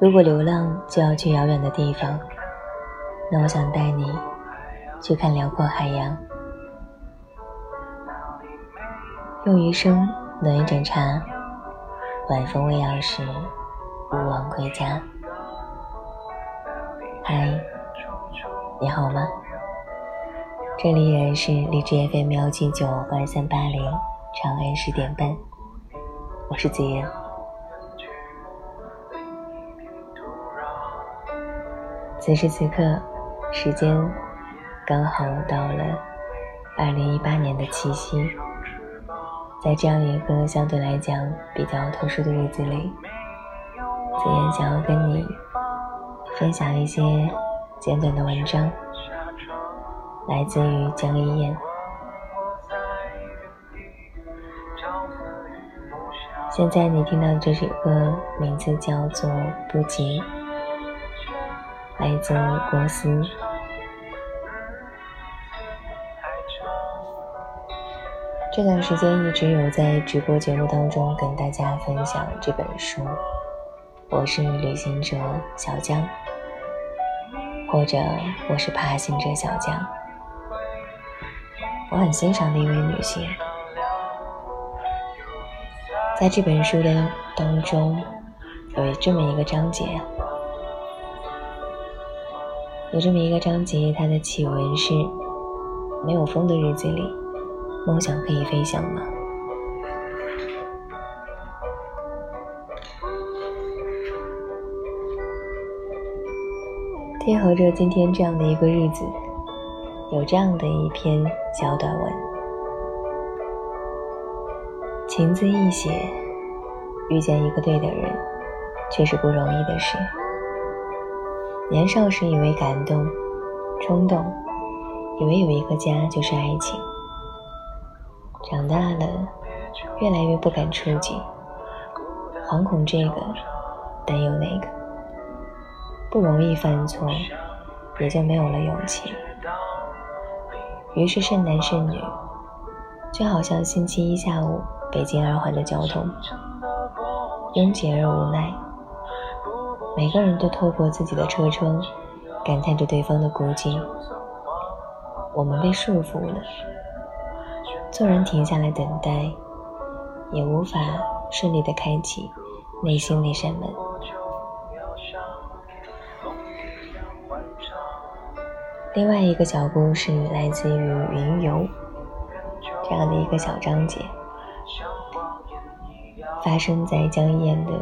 如果流浪就要去遥远的地方，那我想带你去看辽阔海洋，用余生暖一盏茶，晚风未央时，勿忘归家。嗨，你好吗？这里依然是荔枝 FM 幺七九二三八零，长安十点半，我是子言。此时此刻，时间刚好到了二零一八年的七夕，在这样一个相对来讲比较特殊的日子里，子言想要跟你分享一些简短的文章。来自于江一燕。现在你听到的这首歌名字叫做《不急》，来自郭思。这段时间一直有在直播节目当中跟大家分享这本书，我是旅行者小江，或者我是爬行者小江。我很欣赏的一位女性，在这本书的当中，有这么一个章节，有这么一个章节，它的启文是：没有风的日子里，梦想可以飞翔吗？贴合着今天这样的一个日子。有这样的一篇小短文，情字一写，遇见一个对的人，却是不容易的事。年少时以为感动、冲动，以为有一个家就是爱情。长大了，越来越不敢触及，惶恐这个，担忧那个，不容易犯错，也就没有了勇气。于是剩男剩女，就好像星期一下午北京二环的交通，拥挤而无奈。每个人都透过自己的车窗，感叹着对方的孤寂。我们被束缚了，纵然停下来等待，也无法顺利的开启内心那扇门。另外一个小故事来自于《云游》这样的一个小章节，发生在江一燕的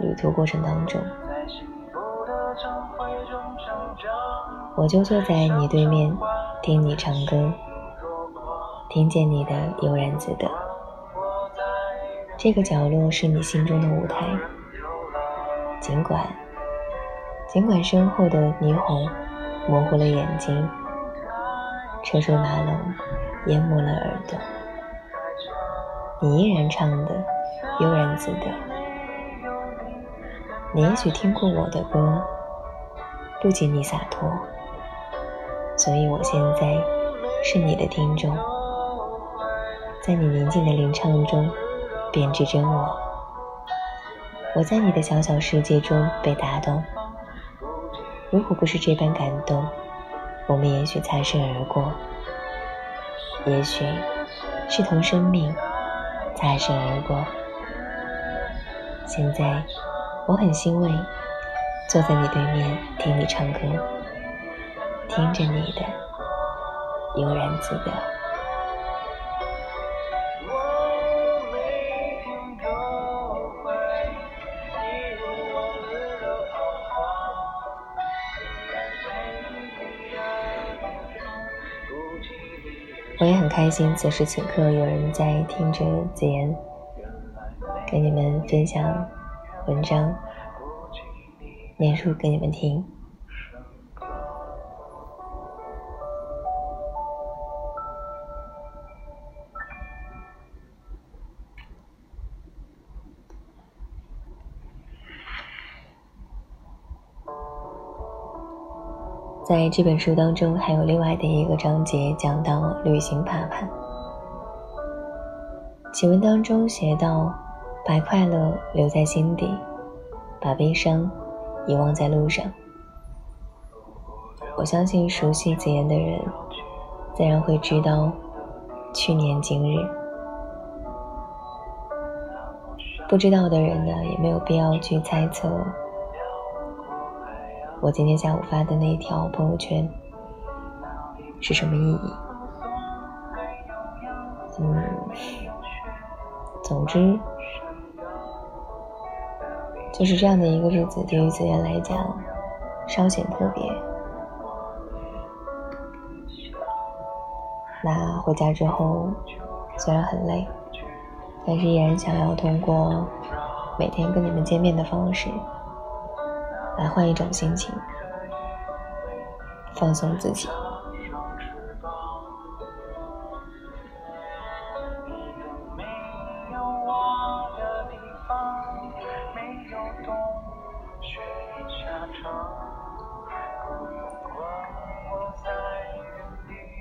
旅途过程当中。我就坐在你对面，听你唱歌，听见你的悠然自得。这个角落是你心中的舞台，尽管尽管身后的霓虹。模糊了眼睛，车水马龙淹没了耳朵，你依然唱的悠然自得。你也许听过我的歌，不仅你洒脱，所以我现在是你的听众，在你宁静的吟唱中编织真我，我在你的小小世界中被打动。如果不是这般感动，我们也许擦身而过，也许是同生命擦身而过。现在我很欣慰，坐在你对面听你唱歌，听着你的悠然自得。我也很开心，此时此刻有人在听着子言给你们分享文章，念书给你们听。在这本书当中，还有另外的一个章节讲到旅行爬爬。启文当中写道：“把快乐留在心底，把悲伤遗忘在路上。我相信熟悉子言的人，自然会知道去年今日。不知道的人呢，也没有必要去猜测我今天下午发的那条朋友圈是什么意义。嗯，总之就是这样的一个日子，对于子言来讲稍显特别。那回家之后，虽然很累。但是依然想要通过每天跟你们见面的方式，来换一种心情，放松自己。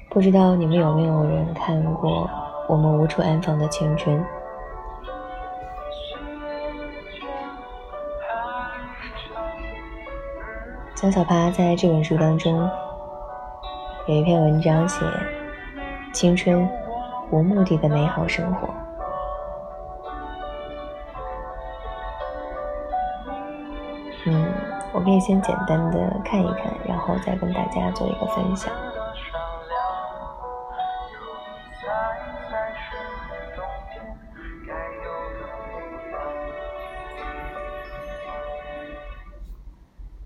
不知道你们有没有人看过《我们无处安放的青春》？小小爬在这本书当中有一篇文章写青春无目的的美好生活。嗯，我可以先简单的看一看，然后再跟大家做一个分享。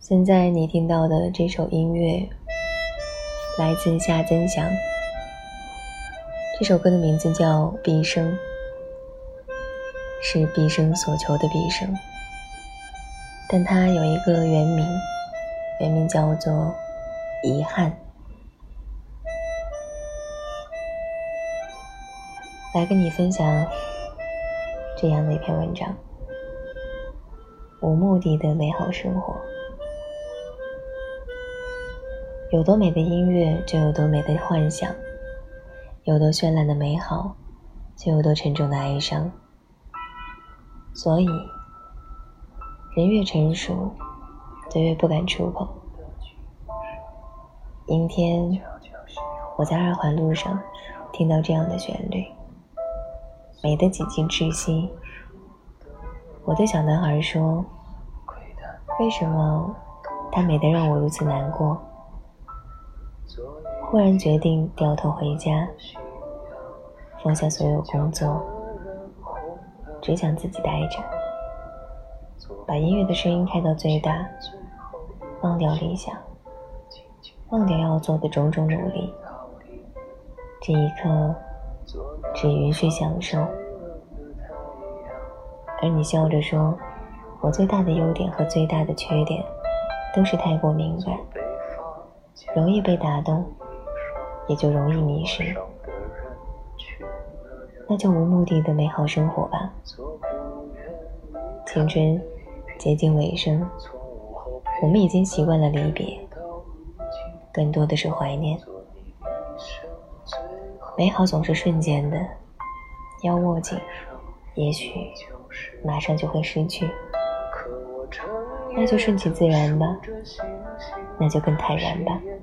现在你听到的这首音乐来自夏增祥。这首歌的名字叫《毕生》，是毕生所求的毕生。但它有一个原名，原名叫做《遗憾》。来跟你分享这样的一篇文章：无目的的美好生活。有多美的音乐，就有多美的幻想；有多绚烂的美好，就有多沉重的哀伤。所以，人越成熟，就越不敢触碰。阴天，我在二环路上听到这样的旋律，美得几近窒息。我对小男孩说：“为什么它美得让我如此难过？”忽然决定掉头回家，放下所有工作，只想自己待着，把音乐的声音开到最大，忘掉理想，忘掉要做的种种努力，这一刻只允许享受。而你笑着说：“我最大的优点和最大的缺点，都是太过敏感。”容易被打动，也就容易迷失。那就无目的的美好生活吧。青春接近尾声，我们已经习惯了离别，更多的是怀念。美好总是瞬间的，要握紧，也许马上就会失去。那就顺其自然吧，那就更坦然吧，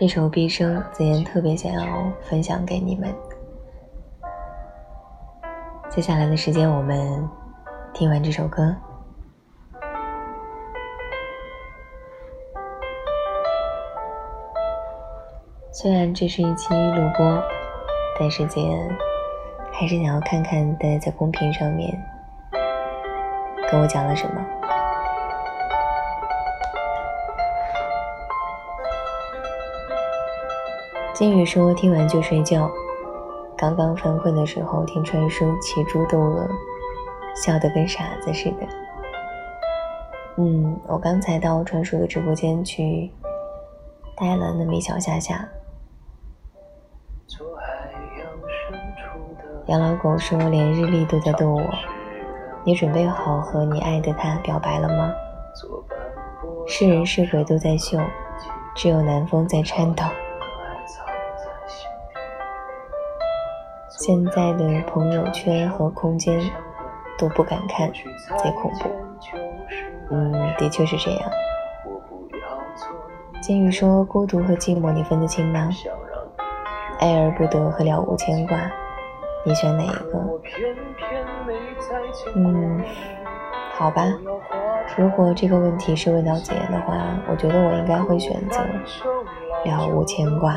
这首《毕生》，子言特别想要分享给你们。接下来的时间，我们听完这首歌。虽然这是一期录播，但是子言还是想要看看大家在公屏上面跟我讲了什么。金宇说：“听完就睡觉，刚刚犯困的时候听川叔骑猪逗鹅，笑得跟傻子似的。嗯，我刚才到川叔的直播间去待了那么一小下下。养老狗说连日历都在逗我，你准备好和你爱的他表白了吗？是人是鬼都在秀，只有南风在颤抖。现在的朋友圈和空间都不敢看，贼恐怖。嗯，的确是这样。金宇说：“孤独和寂寞，你分得清吗？爱而不得和了无牵挂，你选哪一个？”嗯，好吧。如果这个问题是问到姐的话，我觉得我应该会选择了无牵挂，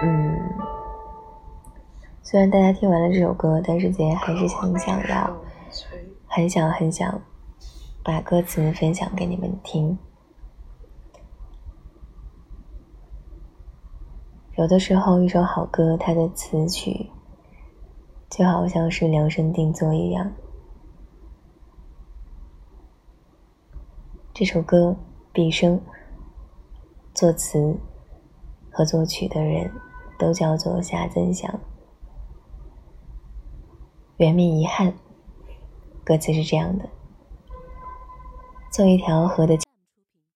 嗯，虽然大家听完了这首歌，但是姐还是很想要，很想很想把歌词分享给你们听。有的时候，一首好歌，它的词曲就好像是量身定做一样。这首歌，毕生作词和作曲的人。都叫做夏增祥。原名遗憾，歌词是这样的：做一条河的。